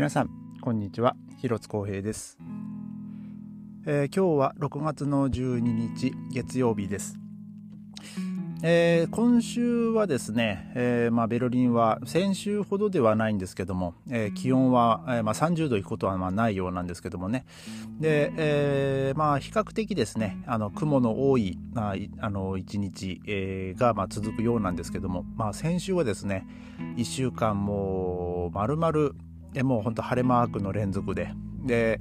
皆さんこんにちは。広津光平です、えー、今日は6月の12日月曜日です。えー、今週はですね、えーまあ、ベルリンは先週ほどではないんですけども、えー、気温は、えーまあ、30度いくことはまあないようなんですけどもね。で、えーまあ、比較的ですねあの雲の多い、まあ、あの1日、えー、がまあ続くようなんですけども、まあ、先週はですね1週間もう丸々でもう本当晴れマークの連続でで、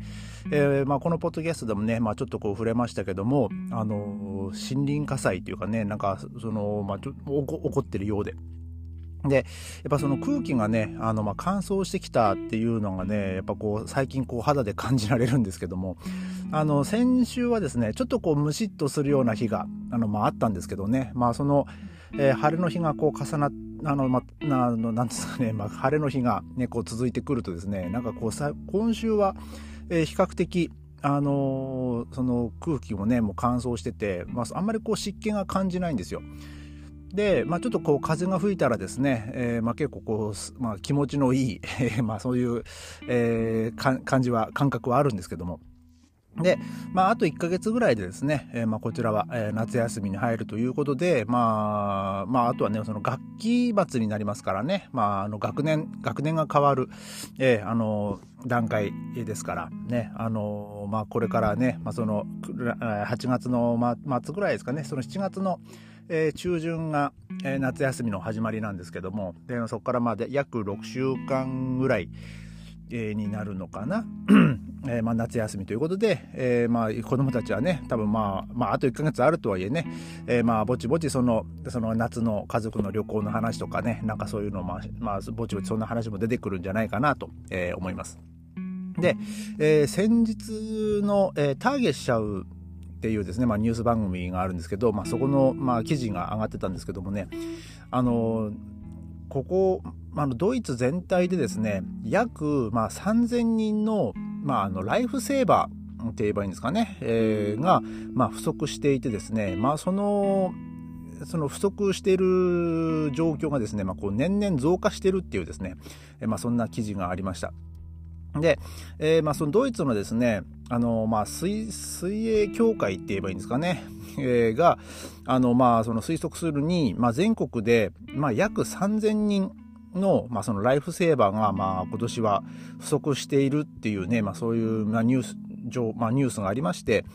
えーまあ、このポッドキャストでもね、まあ、ちょっとこう触れましたけどもあの森林火災っていうかねなんかその、まあ、ちょ起こってるようで。でやっぱその空気がねあのまあ乾燥してきたっていうのがねやっぱこう最近こう肌で感じられるんですけどもあの先週はですねちょっとこうムシッとするような日があの、まあ、あったんですけどねまあその、えー、晴れの日がこう重なってあの、ま、なのなんですかね、まあ、晴れの日が、ね、こう続いてくるとですね、なんかこうさ、今週は、えー、比較的、あのー、その空気もね、もう乾燥してて、まあ、あんまりこう湿気が感じないんですよ。で、まあ、ちょっとこう風が吹いたらですね、えー、まあ、結構こう、まあ、気持ちのいい、まあ、そういう、えー、感じは、感覚はあるんですけども、で、まあ、あと1ヶ月ぐらいでですね、えー、まあ、こちらは、えー、夏休みに入るということで、まあ、まあ、あとはね、その学期末になりますからね、まあ、あの、学年、学年が変わる、えー、あの、段階ですからね、あの、まあ、これからね、まあ、その、8月の末ぐらいですかね、その7月の、えー、中旬が、えー、夏休みの始まりなんですけども、でそこからまで約6週間ぐらい、になるのかな。え、まあ、夏休みということで、えー、まあ、子供たちはね、多分まあ、まあ、あと1ヶ月あるとはいえね、えー、まあ、ぼちぼちその、その夏の家族の旅行の話とかね、なんかそういうの、まあ、まあ、ぼちぼちそんな話も出てくるんじゃないかなと、え、思います。で、え、先日の、えー、ターゲしちゃうっていうですね、まあ、ニュース番組があるんですけど、まあ、そこの、まあ、記事が上がってたんですけどもね、あのここ、あのドイツ全体でですね約、まあ、3000人の,、まあ、あのライフセーバーって言えばいいんですかね、えー、が、まあ、不足していてですね、まあ、そのその不足している状況がですね、まあ、こう年々増加しているっていうですね、まあ、そんな記事がありました。で、えー、まあ、そのドイツのですね、あの、まあ、水、水泳協会って言えばいいんですかね、えー、が、あの、まあ、その推測するに、まあ、全国で、まあ、約3000人の、まあ、そのライフセーバーが、まあ、今年は不足しているっていうね、まあ、そういう、まあ、ニュース、上、まあ、ニュースがありまして、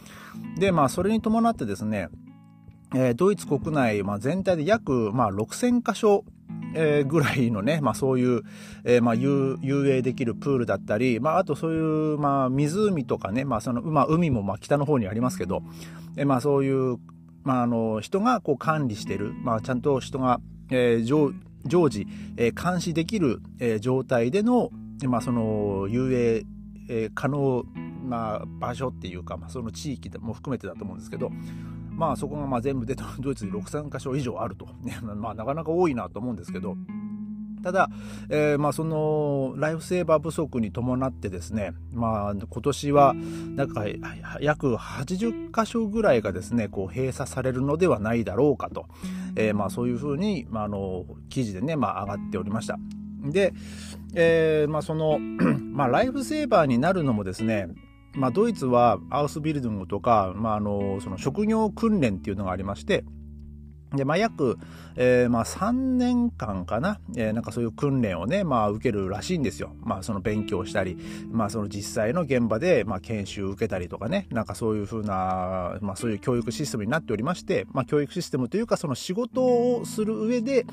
で、まあ、それに伴ってですね、えー、ドイツ国内、まあ、全体で約、まあ、6000箇所えー、ぐらいのね、まあ、そういう、えー、まあ、遊泳できるプールだったり、まあ、あとそういう、まあ、湖とかね、まあ、その、まあ、海もまあ北の方にありますけど、えー、まあ、そういう、まあ、あの、人がこう管理してる、まあ、ちゃんと人が、えー、常時、えー、監視できる、えー、状態での、まあ、その、遊泳、えー、可能な場所っていうか、まあ、その地域も含めてだと思うんですけど、まあそこがまあ全部でドイツに63箇所以上あると、ね、まあなかなか多いなと思うんですけど、ただ、えー、まあそのライフセーバー不足に伴ってですね、まあ今年はなんか約80箇所ぐらいがですね、こう閉鎖されるのではないだろうかと、えー、まあそういうふうに、まあ、あの記事でね、まあ上がっておりました。で、えー、まあその、まあライフセーバーになるのもですね、まあ、ドイツはアウスビルドゥングとか、まあ、あのその職業訓練っていうのがありましてで、まあ、約、えー、まあ、3年間かな、えー、なんかそういう訓練をね、まあ、受けるらしいんですよ。まあ、その勉強したり、まあ、その実際の現場で、まあ、研修を受けたりとかね、なんかそういうふうな、まあ、そういう教育システムになっておりまして、まあ、教育システムというか、その仕事をする上で、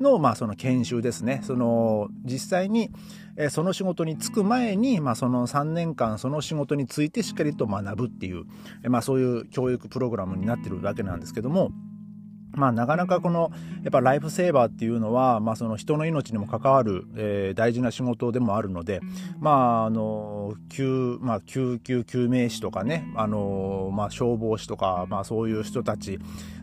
の、まあ、その研修ですね。その、実際に、えその仕事に就く前に、まあ、その3年間その仕事についてしっかりと学ぶっていう、えまあ、そういう教育プログラムになってるわけなんですけども、まあ、なかなかこのやっぱライフセーバーっていうのは、まあ、その人の命にも関わる、えー、大事な仕事でもあるので、まああの救まあ、救急救命士とかね、あのまあ、消防士とか、まあ、そういう人たち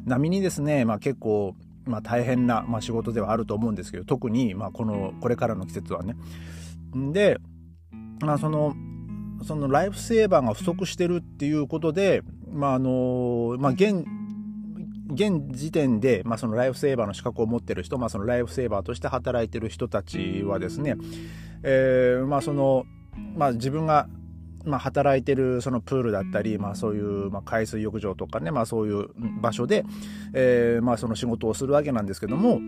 並みにですね、まあ、結構まあ、大変な、まあ、仕事ではあると思うんですけど特に、まあ、このこれからの季節はね。で、まあ、そのそのライフセーバーが不足してるっていうことで、まああのまあ現、現時点で、まあ、そのライフセーバーの資格を持ってる人、まあ、そのライフセーバーとして働いてる人たちはですね、えー、まあその、まあ自分がまあ、働いてるそのプールだったり、まあ、そういう、まあ、海水浴場とかね、まあ、そういう場所で、えー、まあ、その仕事をするわけなんですけども、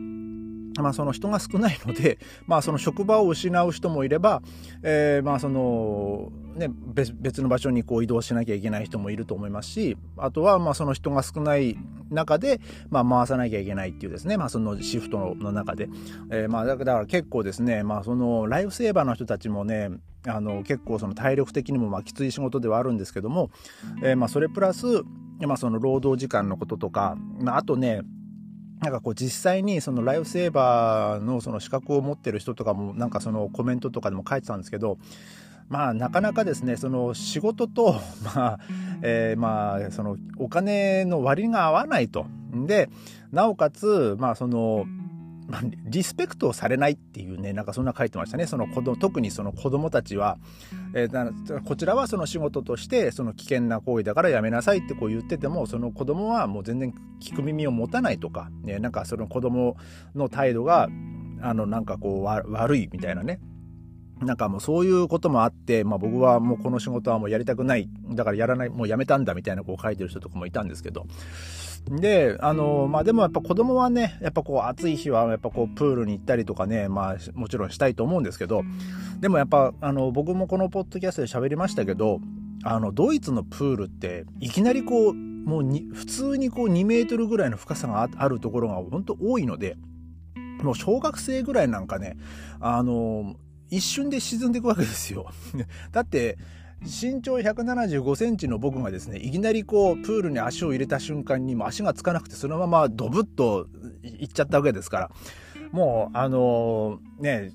まあ、その人が少ないので、まあ、その職場を失う人もいれば、えー、まあそのね、別の場所にこう移動しなきゃいけない人もいると思いますしあとはまあその人が少ない中で、まあ、回さなきゃいけないっていうですね、まあ、そのシフトの中で、えー、まあだから結構ですね、まあ、そのライフセーバーの人たちもねあの結構その体力的にもまあきつい仕事ではあるんですけども、えー、まあそれプラス、まあ、その労働時間のこととか、まあ、あとねなんかこう実際にそのライフセーバーのその資格を持ってる人とかもなんかそのコメントとかでも書いてたんですけどまあなかなかですねその仕事と まあ、えー、まあそのお金の割が合わないと。でなおかつまあその、リスペクトをされないっていうね、なんかそんな書いてましたね。その子供、特にその子供たちは、えー、こちらはその仕事として、その危険な行為だからやめなさいってこう言ってても、その子供はもう全然聞く耳を持たないとか、ね、なんかその子供の態度が、あの、なんかこう悪いみたいなね。なんかもうそういうこともあって、まあ僕はもうこの仕事はもうやりたくない。だからやらない、もうやめたんだみたいなこう書いてる人とかもいたんですけど、で、あの、まあ、でもやっぱ子供はね、やっぱこう暑い日はやっぱこうプールに行ったりとかね、まあもちろんしたいと思うんですけど、でもやっぱあの僕もこのポッドキャストで喋りましたけど、あのドイツのプールっていきなりこう、もう普通にこう2メートルぐらいの深さがあるところが本当多いので、もう小学生ぐらいなんかね、あの、一瞬で沈んでいくわけですよ。だって、身長175センチの僕がですね、いきなりこう、プールに足を入れた瞬間にも足がつかなくて、そのままドブッといっちゃったわけですから、もう、あのー、ね、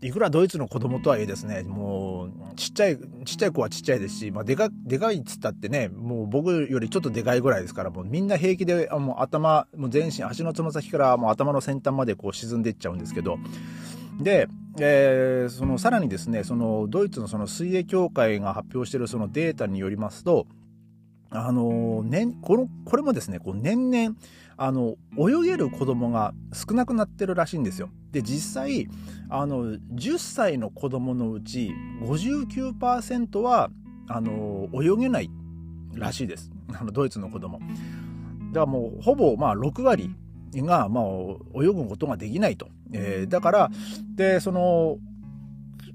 いくらドイツの子供とはいえですね、もう、ちっちゃい、ちっちゃい子はちっちゃいですし、まあ、でか、でかいっつったってね、もう僕よりちょっとでかいぐらいですから、もうみんな平気で、もう頭、もう全身、足のつま先からもう頭の先端までこう沈んでいっちゃうんですけど、で、えー、そのさらにですねそのドイツのその水泳協会が発表しているそのデータによりますとあの年このこれもですねこう年々あの泳げる子供が少なくなってるらしいんですよ。で実際あの10歳の子供のうち59%はあの泳げないらしいですあのドイツの子供。だからもうほぼまあ6割が、まあ、泳ぐことができないと。えー、だから、で、その、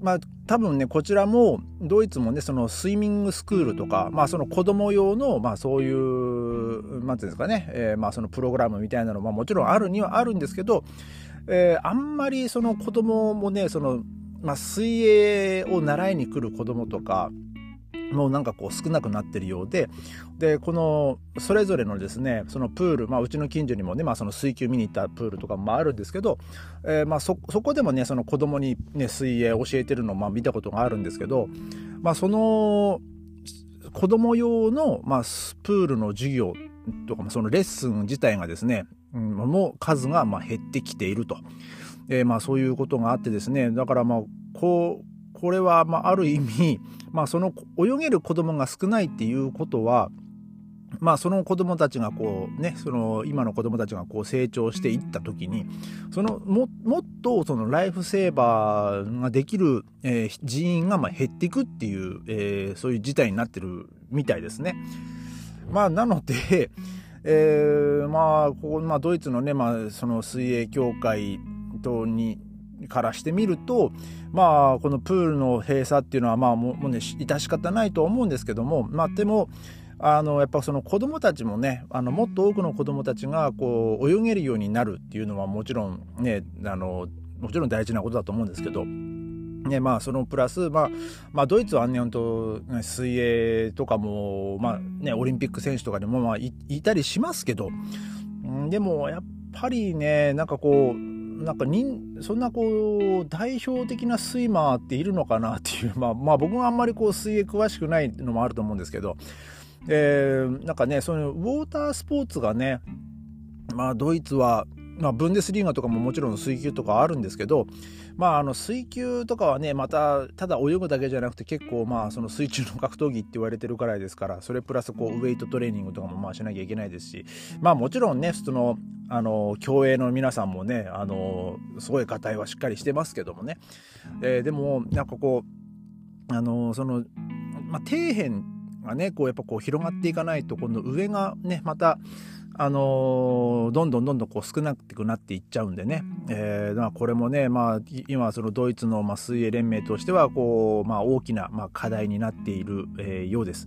まあ、多分ね、こちらも、ドイツもね、そのスイミングスクールとか、まあ、その子供用の、まあ、そういう、なんていうんですかね、えー、まあ、そのプログラムみたいなのも、まあ、もちろんあるにはあるんですけど、えー、あんまりその子供もね、その、まあ、水泳を習いに来る子供とか、もうなんかこう少なくなってるようで、で、この、それぞれのですね、そのプール、まあうちの近所にもね、まあその水球見に行ったプールとかもあるんですけど、えー、まあそ、そこでもね、その子供にね、水泳教えてるのをまあ見たことがあるんですけど、まあその、子供用の、まあ、プールの授業とか、そのレッスン自体がですね、うん、も数がまあ減ってきていると。えー、まあそういうことがあってですね、だからまあ、こう、これはまあある意味、まあ、その泳げる子供が少ないっていうことはまあその子供たちがこうねその今の子供たちがこう成長していった時にそのもっとそのライフセーバーができる、え、人員がまあ減っていくっていう、え、そういう事態になってるみたいですね。まあなので、えー、まあここ、まあ、ドイツのね、まあ、その水泳協会等にからしてみると、まあ、このプールの閉鎖っていうのは、まあ、もうね、致し方ないと思うんですけども、まあ、でも、あの、やっぱその子供たちもね、あの、もっと多くの子供たちが、こう、泳げるようになるっていうのはもちろんね、あの、もちろん大事なことだと思うんですけど、ね、まあ、そのプラス、まあ、まあ、ドイツはね、本当水泳とかも、まあね、オリンピック選手とかでも、まあい、いたりしますけど、でも、やっぱりね、なんかこう、なんか人そんなこう代表的なスイマーっているのかなっていう、まあ、まあ僕があんまりこう水泳詳しくないのもあると思うんですけど、えー、なんかねそのウォータースポーツがねまあドイツはまあ、ブンデスリーガとかももちろん水球とかあるんですけど、まあ、あの水球とかはねまたただ泳ぐだけじゃなくて結構まあその水中の格闘技って言われてるくらいですからそれプラスこうウェイトトレーニングとかもまあしなきゃいけないですしまあもちろんねそのあの競泳の皆さんもねあのすごい硬いはしっかりしてますけどもね、えー、でもなんかこうあのその、まあ、底辺がねこうやっぱこう広がっていかないと今度上がねまたあのー、どんどんどんどんこう少なくなっていっちゃうんでね、えー、まあ、これもね、まあ、今そのドイツのまあ水泳連盟としてはこう、まあ、大きなまあ課題になっている、えー、ようです。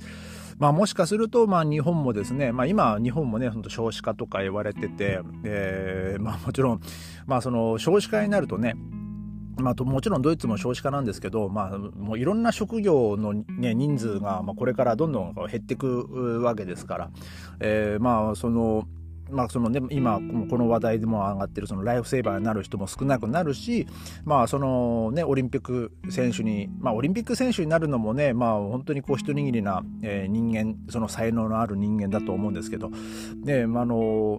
まあ、もしかすると、まあ、日本もですね、まあ、今、日本もね、本当少子化とか言われてて、えーまあ、もちろん、まあ、その少子化になるとね、まあ、もちろんドイツも少子化なんですけど、まあ、もういろんな職業の、ね、人数が、まあ、これからどんどん減っていくわけですから、えー、まあそのまあそのね、今この話題でも上がってるそのライフセーバーになる人も少なくなるし、まあそのね、オリンピック選手に、まあオリンピック選手になるのもね、まあ本当にこう一握りな、人間、その才能のある人間だと思うんですけど、で、まあ、あの、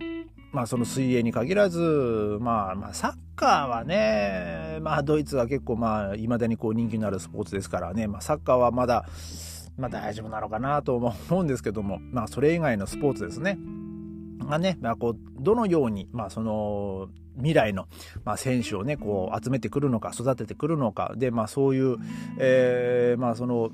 まあその水泳に限らず、まあまあサッカーはね、まあドイツは結構まあ未だにこう人気のあるスポーツですからね、まあサッカーはまだ、まあ大丈夫なのかなと思うんですけども、まあそれ以外のスポーツですね。がね、まあ、こうどのように、まあ、その未来の、まあ、選手をねこう集めてくるのか育ててくるのか。で、まあ、そういう、えー、まあその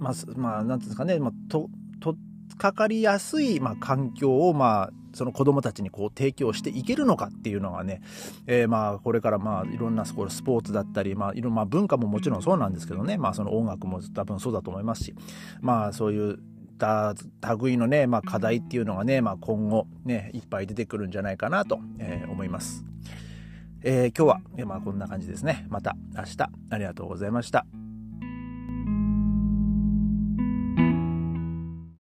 まあ、まあ、なんていうんですかね、まあ、ととかかりやすい、まあ、環境を、まあ、その子供たちにこう提供していけるのかっていうのがね、えー、まあこれからまあいろんなスポーツだったり、まあいろまあ文化ももちろんそうなんですけどね、まあその音楽も多分そうだと思いますし、まあそういうた類のね、まあ、課題っていうのがね、まあ、今後ね、いっぱい出てくるんじゃないかなと、えー、思います。えー、今日は、まあ、こんな感じですね。また明日ありがとうございました。